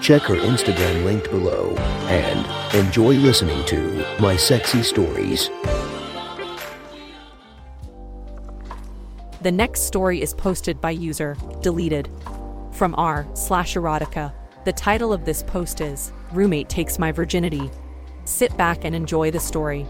Check her Instagram linked below and enjoy listening to My Sexy Stories. The next story is posted by user deleted from r slash erotica. The title of this post is Roommate Takes My Virginity. Sit back and enjoy the story.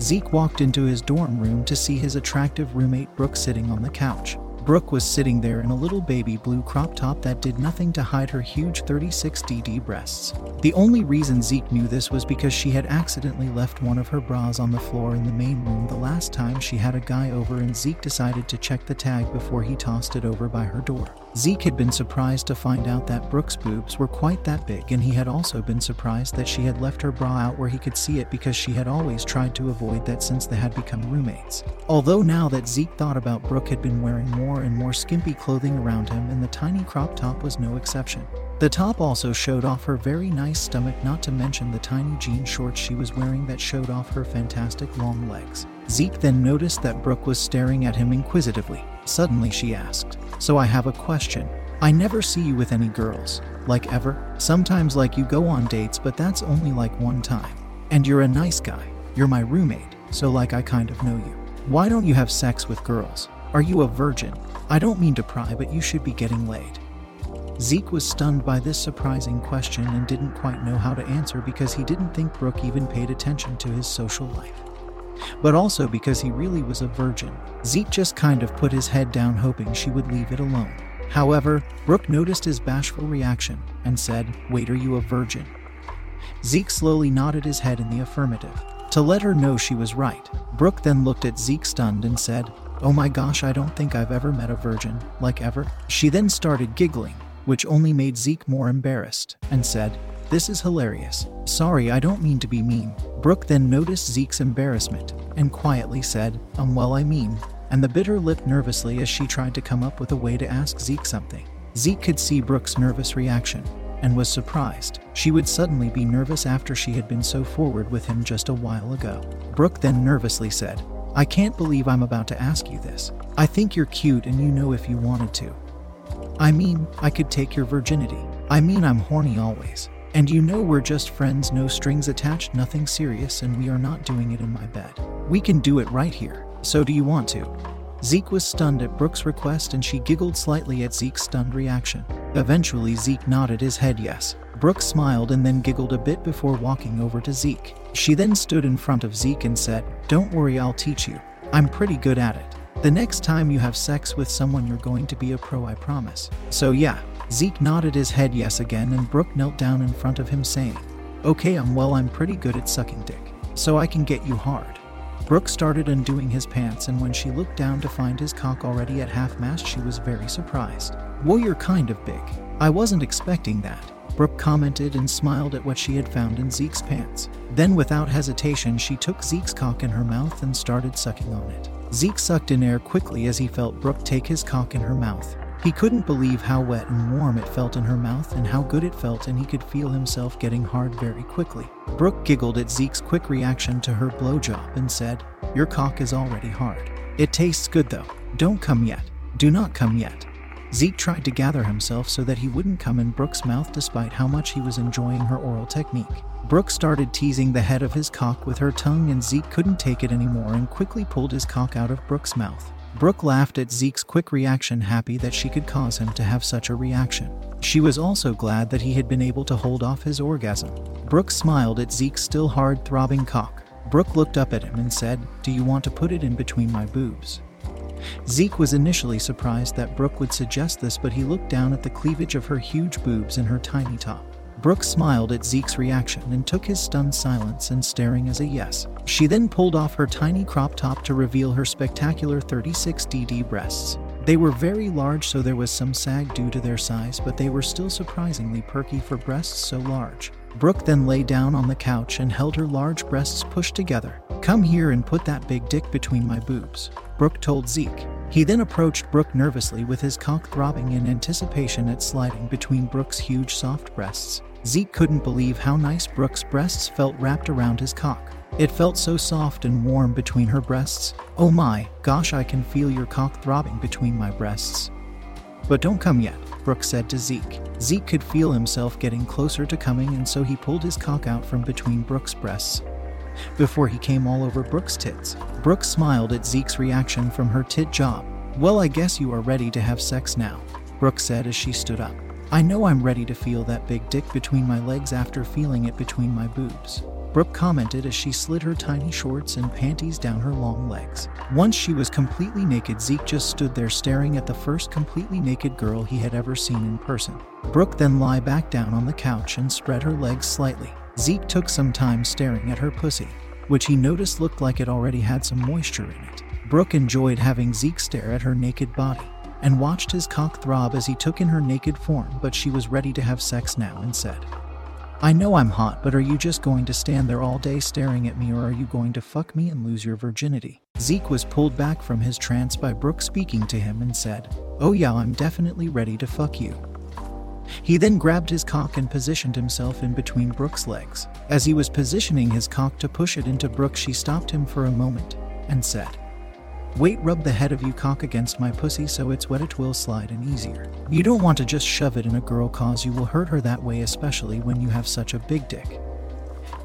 Zeke walked into his dorm room to see his attractive roommate Brooke sitting on the couch. Brooke was sitting there in a little baby blue crop top that did nothing to hide her huge 36DD breasts. The only reason Zeke knew this was because she had accidentally left one of her bras on the floor in the main room the last time she had a guy over, and Zeke decided to check the tag before he tossed it over by her door. Zeke had been surprised to find out that Brooke's boobs were quite that big, and he had also been surprised that she had left her bra out where he could see it because she had always tried to avoid that since they had become roommates. Although now that Zeke thought about Brooke had been wearing more and more skimpy clothing around him, and the tiny crop top was no exception. The top also showed off her very nice stomach, not to mention the tiny jean shorts she was wearing that showed off her fantastic long legs. Zeke then noticed that Brooke was staring at him inquisitively. Suddenly she asked, So I have a question. I never see you with any girls. Like ever? Sometimes, like, you go on dates, but that's only like one time. And you're a nice guy. You're my roommate, so like I kind of know you. Why don't you have sex with girls? Are you a virgin? I don't mean to pry, but you should be getting laid. Zeke was stunned by this surprising question and didn't quite know how to answer because he didn't think Brooke even paid attention to his social life. But also because he really was a virgin. Zeke just kind of put his head down, hoping she would leave it alone. However, Brooke noticed his bashful reaction and said, Wait, are you a virgin? Zeke slowly nodded his head in the affirmative. To let her know she was right, Brooke then looked at Zeke stunned and said, Oh my gosh, I don't think I've ever met a virgin, like ever. She then started giggling, which only made Zeke more embarrassed, and said, This is hilarious. Sorry, I don't mean to be mean. Brooke then noticed Zeke's embarrassment and quietly said, Um, well, I mean, and the bit her lip nervously as she tried to come up with a way to ask Zeke something. Zeke could see Brooke's nervous reaction and was surprised. She would suddenly be nervous after she had been so forward with him just a while ago. Brooke then nervously said, I can't believe I'm about to ask you this. I think you're cute and you know if you wanted to. I mean, I could take your virginity. I mean, I'm horny always. And you know we're just friends, no strings attached, nothing serious, and we are not doing it in my bed. We can do it right here. So do you want to? Zeke was stunned at Brooke's request and she giggled slightly at Zeke's stunned reaction. Eventually, Zeke nodded his head yes. Brooke smiled and then giggled a bit before walking over to Zeke. She then stood in front of Zeke and said, Don't worry, I'll teach you. I'm pretty good at it. The next time you have sex with someone, you're going to be a pro, I promise. So, yeah. Zeke nodded his head yes again, and Brooke knelt down in front of him, saying, Okay, I'm well, I'm pretty good at sucking dick. So I can get you hard. Brooke started undoing his pants, and when she looked down to find his cock already at half mast, she was very surprised. Whoa, you're kind of big. I wasn't expecting that. Brooke commented and smiled at what she had found in Zeke's pants. Then, without hesitation, she took Zeke's cock in her mouth and started sucking on it. Zeke sucked in air quickly as he felt Brooke take his cock in her mouth. He couldn't believe how wet and warm it felt in her mouth and how good it felt, and he could feel himself getting hard very quickly. Brooke giggled at Zeke's quick reaction to her blowjob and said, Your cock is already hard. It tastes good though. Don't come yet. Do not come yet. Zeke tried to gather himself so that he wouldn't come in Brooke's mouth despite how much he was enjoying her oral technique. Brooke started teasing the head of his cock with her tongue, and Zeke couldn't take it anymore and quickly pulled his cock out of Brooke's mouth. Brooke laughed at Zeke's quick reaction, happy that she could cause him to have such a reaction. She was also glad that he had been able to hold off his orgasm. Brooke smiled at Zeke's still hard throbbing cock. Brooke looked up at him and said, Do you want to put it in between my boobs? Zeke was initially surprised that Brooke would suggest this, but he looked down at the cleavage of her huge boobs and her tiny top. Brooke smiled at Zeke's reaction and took his stunned silence and staring as a yes. She then pulled off her tiny crop top to reveal her spectacular 36DD breasts. They were very large, so there was some sag due to their size, but they were still surprisingly perky for breasts so large. Brooke then lay down on the couch and held her large breasts pushed together. Come here and put that big dick between my boobs, Brooke told Zeke. He then approached Brooke nervously with his cock throbbing in anticipation at sliding between Brooke's huge soft breasts. Zeke couldn't believe how nice Brooke's breasts felt wrapped around his cock. It felt so soft and warm between her breasts. Oh my gosh, I can feel your cock throbbing between my breasts. But don't come yet, Brooke said to Zeke. Zeke could feel himself getting closer to coming, and so he pulled his cock out from between Brooke's breasts. Before he came all over Brooke's tits, Brooke smiled at Zeke's reaction from her tit job. Well, I guess you are ready to have sex now, Brooke said as she stood up. I know I'm ready to feel that big dick between my legs after feeling it between my boobs. Brooke commented as she slid her tiny shorts and panties down her long legs. Once she was completely naked, Zeke just stood there staring at the first completely naked girl he had ever seen in person. Brooke then lay back down on the couch and spread her legs slightly. Zeke took some time staring at her pussy, which he noticed looked like it already had some moisture in it. Brooke enjoyed having Zeke stare at her naked body and watched his cock throb as he took in her naked form, but she was ready to have sex now and said, I know I'm hot, but are you just going to stand there all day staring at me, or are you going to fuck me and lose your virginity? Zeke was pulled back from his trance by Brooke speaking to him and said, Oh, yeah, I'm definitely ready to fuck you. He then grabbed his cock and positioned himself in between Brooke's legs. As he was positioning his cock to push it into Brooke, she stopped him for a moment and said, Wait, rub the head of you cock against my pussy so it's wet it will slide and easier. You don't want to just shove it in a girl cause you will hurt her that way, especially when you have such a big dick.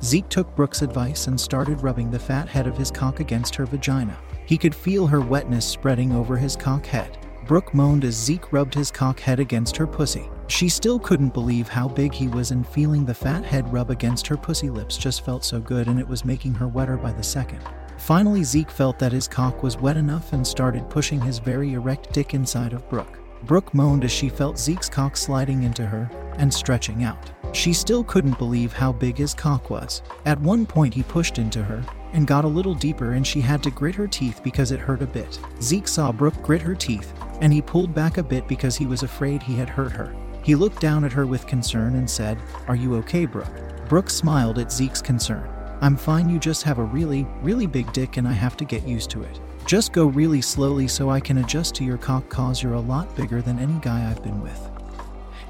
Zeke took Brooke's advice and started rubbing the fat head of his cock against her vagina. He could feel her wetness spreading over his cock head. Brooke moaned as Zeke rubbed his cock head against her pussy. She still couldn't believe how big he was, and feeling the fat head rub against her pussy lips just felt so good, and it was making her wetter by the second. Finally, Zeke felt that his cock was wet enough and started pushing his very erect dick inside of Brooke. Brooke moaned as she felt Zeke's cock sliding into her and stretching out. She still couldn't believe how big his cock was. At one point, he pushed into her and got a little deeper, and she had to grit her teeth because it hurt a bit. Zeke saw Brooke grit her teeth, and he pulled back a bit because he was afraid he had hurt her. He looked down at her with concern and said, Are you okay, Brooke? Brooke smiled at Zeke's concern. I'm fine, you just have a really, really big dick and I have to get used to it. Just go really slowly so I can adjust to your cock, cause you're a lot bigger than any guy I've been with.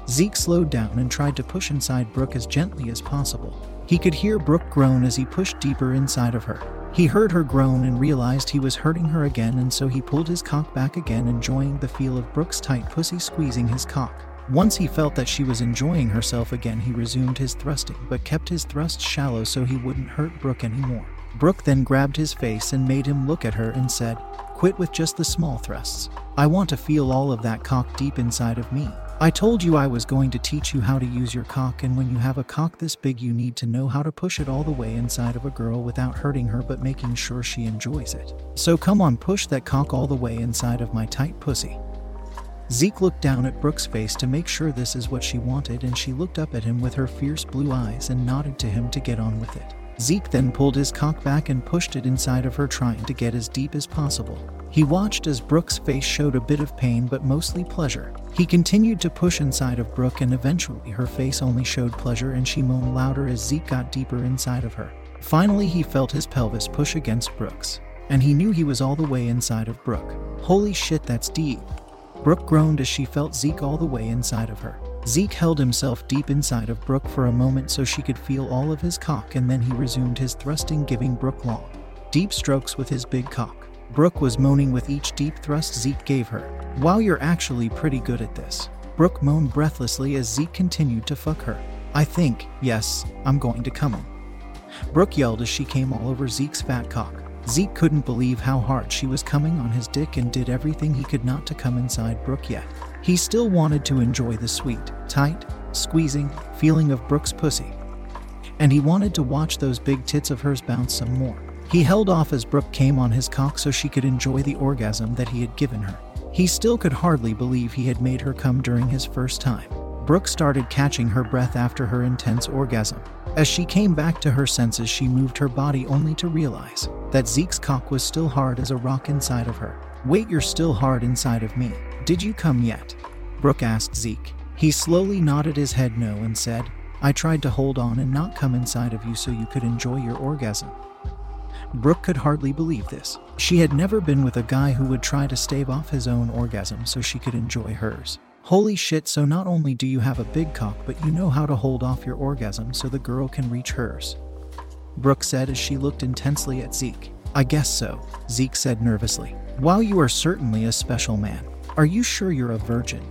Zeke slowed down and tried to push inside Brooke as gently as possible. He could hear Brooke groan as he pushed deeper inside of her. He heard her groan and realized he was hurting her again, and so he pulled his cock back again, enjoying the feel of Brooke's tight pussy squeezing his cock. Once he felt that she was enjoying herself again, he resumed his thrusting, but kept his thrusts shallow so he wouldn't hurt Brooke anymore. Brooke then grabbed his face and made him look at her and said, Quit with just the small thrusts. I want to feel all of that cock deep inside of me. I told you I was going to teach you how to use your cock, and when you have a cock this big, you need to know how to push it all the way inside of a girl without hurting her but making sure she enjoys it. So come on, push that cock all the way inside of my tight pussy. Zeke looked down at Brooke's face to make sure this is what she wanted, and she looked up at him with her fierce blue eyes and nodded to him to get on with it. Zeke then pulled his cock back and pushed it inside of her, trying to get as deep as possible. He watched as Brooke's face showed a bit of pain but mostly pleasure. He continued to push inside of Brooke, and eventually her face only showed pleasure and she moaned louder as Zeke got deeper inside of her. Finally, he felt his pelvis push against Brooke's, and he knew he was all the way inside of Brooke. Holy shit, that's deep. Brooke groaned as she felt Zeke all the way inside of her. Zeke held himself deep inside of Brooke for a moment so she could feel all of his cock, and then he resumed his thrusting, giving Brooke long, deep strokes with his big cock. Brooke was moaning with each deep thrust Zeke gave her. Wow, you're actually pretty good at this. Brooke moaned breathlessly as Zeke continued to fuck her. I think, yes, I'm going to come. Brooke yelled as she came all over Zeke's fat cock. Zeke couldn't believe how hard she was coming on his dick and did everything he could not to come inside Brooke yet. He still wanted to enjoy the sweet, tight, squeezing feeling of Brooke's pussy. And he wanted to watch those big tits of hers bounce some more. He held off as Brooke came on his cock so she could enjoy the orgasm that he had given her. He still could hardly believe he had made her come during his first time. Brooke started catching her breath after her intense orgasm. As she came back to her senses, she moved her body only to realize that Zeke's cock was still hard as a rock inside of her. Wait, you're still hard inside of me. Did you come yet? Brooke asked Zeke. He slowly nodded his head no and said, I tried to hold on and not come inside of you so you could enjoy your orgasm. Brooke could hardly believe this. She had never been with a guy who would try to stave off his own orgasm so she could enjoy hers. Holy shit, so not only do you have a big cock, but you know how to hold off your orgasm so the girl can reach hers. Brooke said as she looked intensely at Zeke. I guess so, Zeke said nervously. While you are certainly a special man, are you sure you're a virgin?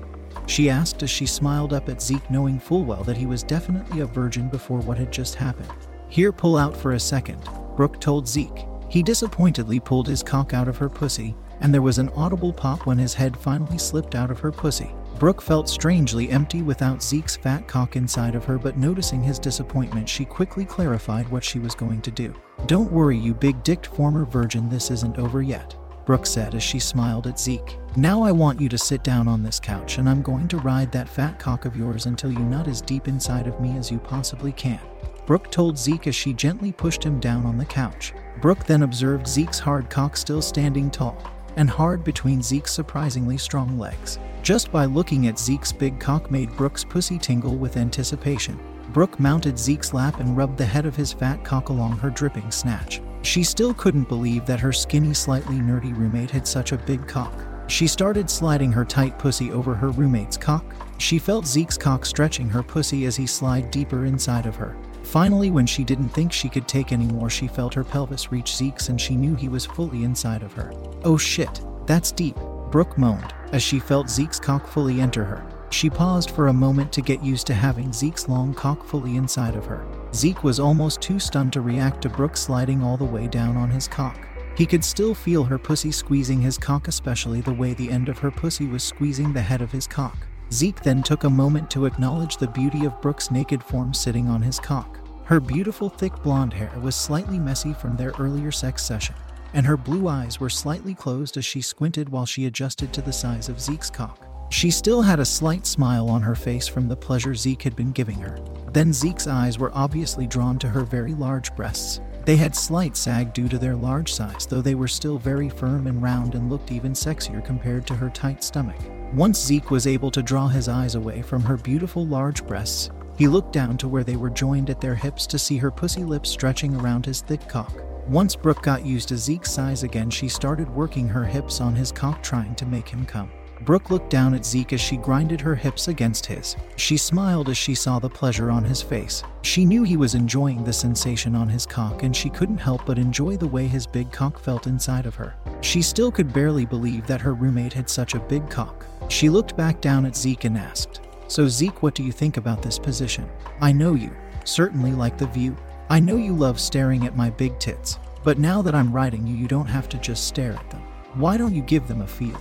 She asked as she smiled up at Zeke, knowing full well that he was definitely a virgin before what had just happened. Here, pull out for a second, Brooke told Zeke. He disappointedly pulled his cock out of her pussy, and there was an audible pop when his head finally slipped out of her pussy. Brooke felt strangely empty without Zeke's fat cock inside of her, but noticing his disappointment, she quickly clarified what she was going to do. Don't worry, you big dicked former virgin, this isn't over yet, Brooke said as she smiled at Zeke. Now I want you to sit down on this couch, and I'm going to ride that fat cock of yours until you nut as deep inside of me as you possibly can. Brooke told Zeke as she gently pushed him down on the couch. Brooke then observed Zeke's hard cock still standing tall and hard between Zeke's surprisingly strong legs. Just by looking at Zeke's big cock made Brooke's pussy tingle with anticipation. Brooke mounted Zeke's lap and rubbed the head of his fat cock along her dripping snatch. She still couldn't believe that her skinny, slightly nerdy roommate had such a big cock. She started sliding her tight pussy over her roommate's cock. She felt Zeke's cock stretching her pussy as he slid deeper inside of her. Finally, when she didn't think she could take any more, she felt her pelvis reach Zeke's and she knew he was fully inside of her. Oh shit, that's deep. Brooke moaned as she felt Zeke's cock fully enter her. She paused for a moment to get used to having Zeke's long cock fully inside of her. Zeke was almost too stunned to react to Brooke sliding all the way down on his cock. He could still feel her pussy squeezing his cock, especially the way the end of her pussy was squeezing the head of his cock. Zeke then took a moment to acknowledge the beauty of Brooke's naked form sitting on his cock. Her beautiful, thick blonde hair was slightly messy from their earlier sex session and her blue eyes were slightly closed as she squinted while she adjusted to the size of Zeke's cock. She still had a slight smile on her face from the pleasure Zeke had been giving her. Then Zeke's eyes were obviously drawn to her very large breasts. They had slight sag due to their large size, though they were still very firm and round and looked even sexier compared to her tight stomach. Once Zeke was able to draw his eyes away from her beautiful large breasts, he looked down to where they were joined at their hips to see her pussy lips stretching around his thick cock. Once Brooke got used to Zeke's size again, she started working her hips on his cock, trying to make him come. Brooke looked down at Zeke as she grinded her hips against his. She smiled as she saw the pleasure on his face. She knew he was enjoying the sensation on his cock, and she couldn't help but enjoy the way his big cock felt inside of her. She still could barely believe that her roommate had such a big cock. She looked back down at Zeke and asked, So, Zeke, what do you think about this position? I know you certainly like the view. I know you love staring at my big tits, but now that I'm writing you, you don't have to just stare at them. Why don't you give them a feel?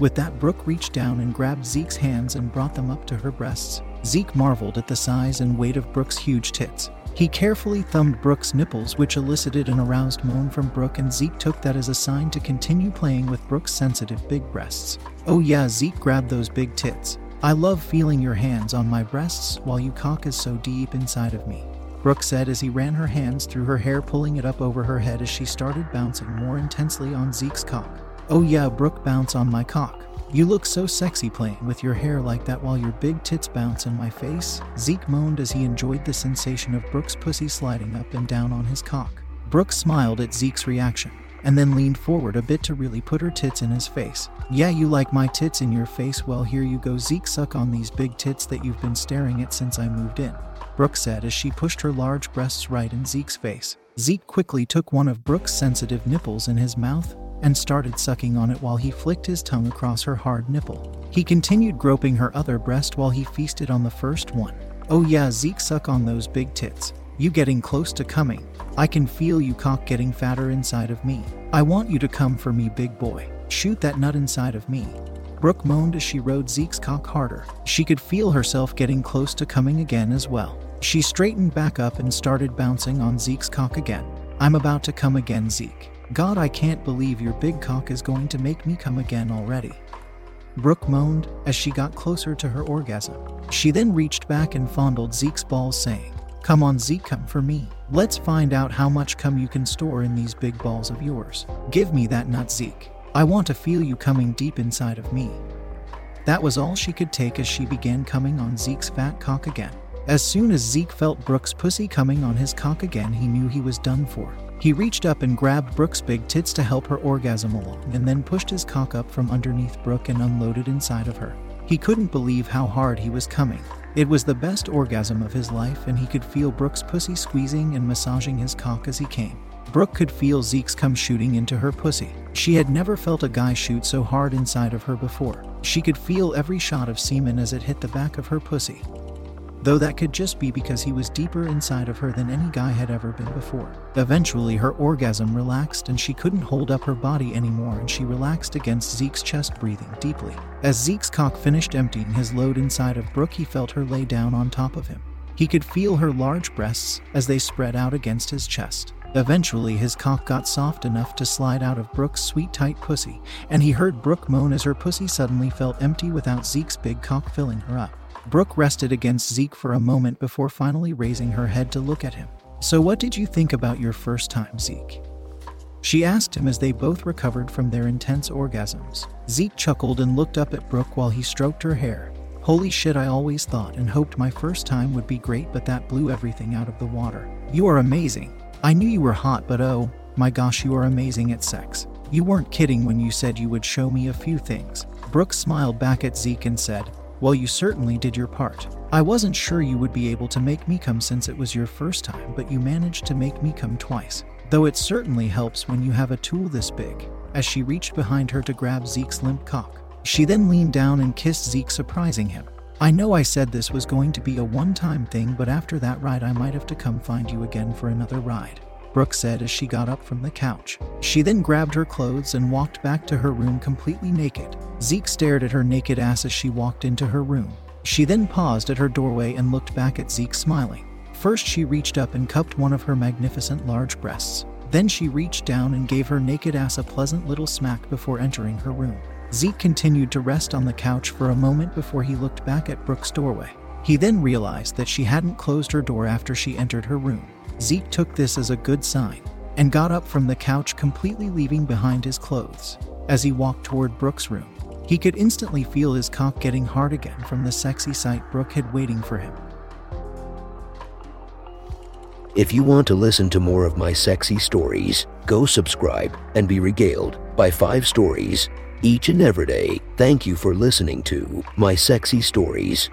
With that, Brooke reached down and grabbed Zeke's hands and brought them up to her breasts. Zeke marveled at the size and weight of Brooke's huge tits. He carefully thumbed Brooke's nipples, which elicited an aroused moan from Brooke, and Zeke took that as a sign to continue playing with Brooke's sensitive big breasts. Oh, yeah, Zeke grabbed those big tits. I love feeling your hands on my breasts while you cock is so deep inside of me. Brooke said as he ran her hands through her hair, pulling it up over her head as she started bouncing more intensely on Zeke's cock. Oh, yeah, Brooke, bounce on my cock. You look so sexy playing with your hair like that while your big tits bounce in my face. Zeke moaned as he enjoyed the sensation of Brooke's pussy sliding up and down on his cock. Brooke smiled at Zeke's reaction and then leaned forward a bit to really put her tits in his face. Yeah, you like my tits in your face? Well, here you go, Zeke. Suck on these big tits that you've been staring at since I moved in. Brooke said as she pushed her large breasts right in Zeke's face. Zeke quickly took one of Brooke's sensitive nipples in his mouth and started sucking on it while he flicked his tongue across her hard nipple. He continued groping her other breast while he feasted on the first one. Oh, yeah, Zeke, suck on those big tits. You getting close to coming. I can feel you cock getting fatter inside of me. I want you to come for me, big boy. Shoot that nut inside of me. Brooke moaned as she rode Zeke's cock harder. She could feel herself getting close to coming again as well. She straightened back up and started bouncing on Zeke's cock again. I'm about to come again, Zeke. God, I can't believe your big cock is going to make me come again already. Brooke moaned as she got closer to her orgasm. She then reached back and fondled Zeke's balls, saying, Come on, Zeke, come for me. Let's find out how much cum you can store in these big balls of yours. Give me that nut, Zeke. I want to feel you coming deep inside of me. That was all she could take as she began coming on Zeke's fat cock again. As soon as Zeke felt Brooke's pussy coming on his cock again, he knew he was done for. He reached up and grabbed Brooke's big tits to help her orgasm along, and then pushed his cock up from underneath Brooke and unloaded inside of her. He couldn't believe how hard he was coming. It was the best orgasm of his life, and he could feel Brooke's pussy squeezing and massaging his cock as he came. Brooke could feel Zeke's come shooting into her pussy. She had never felt a guy shoot so hard inside of her before. She could feel every shot of semen as it hit the back of her pussy though that could just be because he was deeper inside of her than any guy had ever been before. Eventually, her orgasm relaxed and she couldn't hold up her body anymore, and she relaxed against Zeke's chest, breathing deeply. As Zeke's cock finished emptying his load inside of Brooke, he felt her lay down on top of him. He could feel her large breasts as they spread out against his chest. Eventually, his cock got soft enough to slide out of Brooke's sweet, tight pussy, and he heard Brooke moan as her pussy suddenly felt empty without Zeke's big cock filling her up. Brooke rested against Zeke for a moment before finally raising her head to look at him. So, what did you think about your first time, Zeke? She asked him as they both recovered from their intense orgasms. Zeke chuckled and looked up at Brooke while he stroked her hair. Holy shit, I always thought and hoped my first time would be great, but that blew everything out of the water. You are amazing. I knew you were hot, but oh my gosh, you are amazing at sex. You weren't kidding when you said you would show me a few things. Brooke smiled back at Zeke and said, well, you certainly did your part. I wasn't sure you would be able to make me come since it was your first time, but you managed to make me come twice. Though it certainly helps when you have a tool this big. As she reached behind her to grab Zeke's limp cock, she then leaned down and kissed Zeke, surprising him. I know I said this was going to be a one time thing, but after that ride, I might have to come find you again for another ride. Brooke said as she got up from the couch. She then grabbed her clothes and walked back to her room completely naked. Zeke stared at her naked ass as she walked into her room. She then paused at her doorway and looked back at Zeke smiling. First, she reached up and cupped one of her magnificent large breasts. Then she reached down and gave her naked ass a pleasant little smack before entering her room. Zeke continued to rest on the couch for a moment before he looked back at Brooke's doorway. He then realized that she hadn't closed her door after she entered her room. Zeke took this as a good sign and got up from the couch, completely leaving behind his clothes. As he walked toward Brooke's room, he could instantly feel his cock getting hard again from the sexy sight Brooke had waiting for him. If you want to listen to more of my sexy stories, go subscribe and be regaled by five stories each and every day. Thank you for listening to my sexy stories.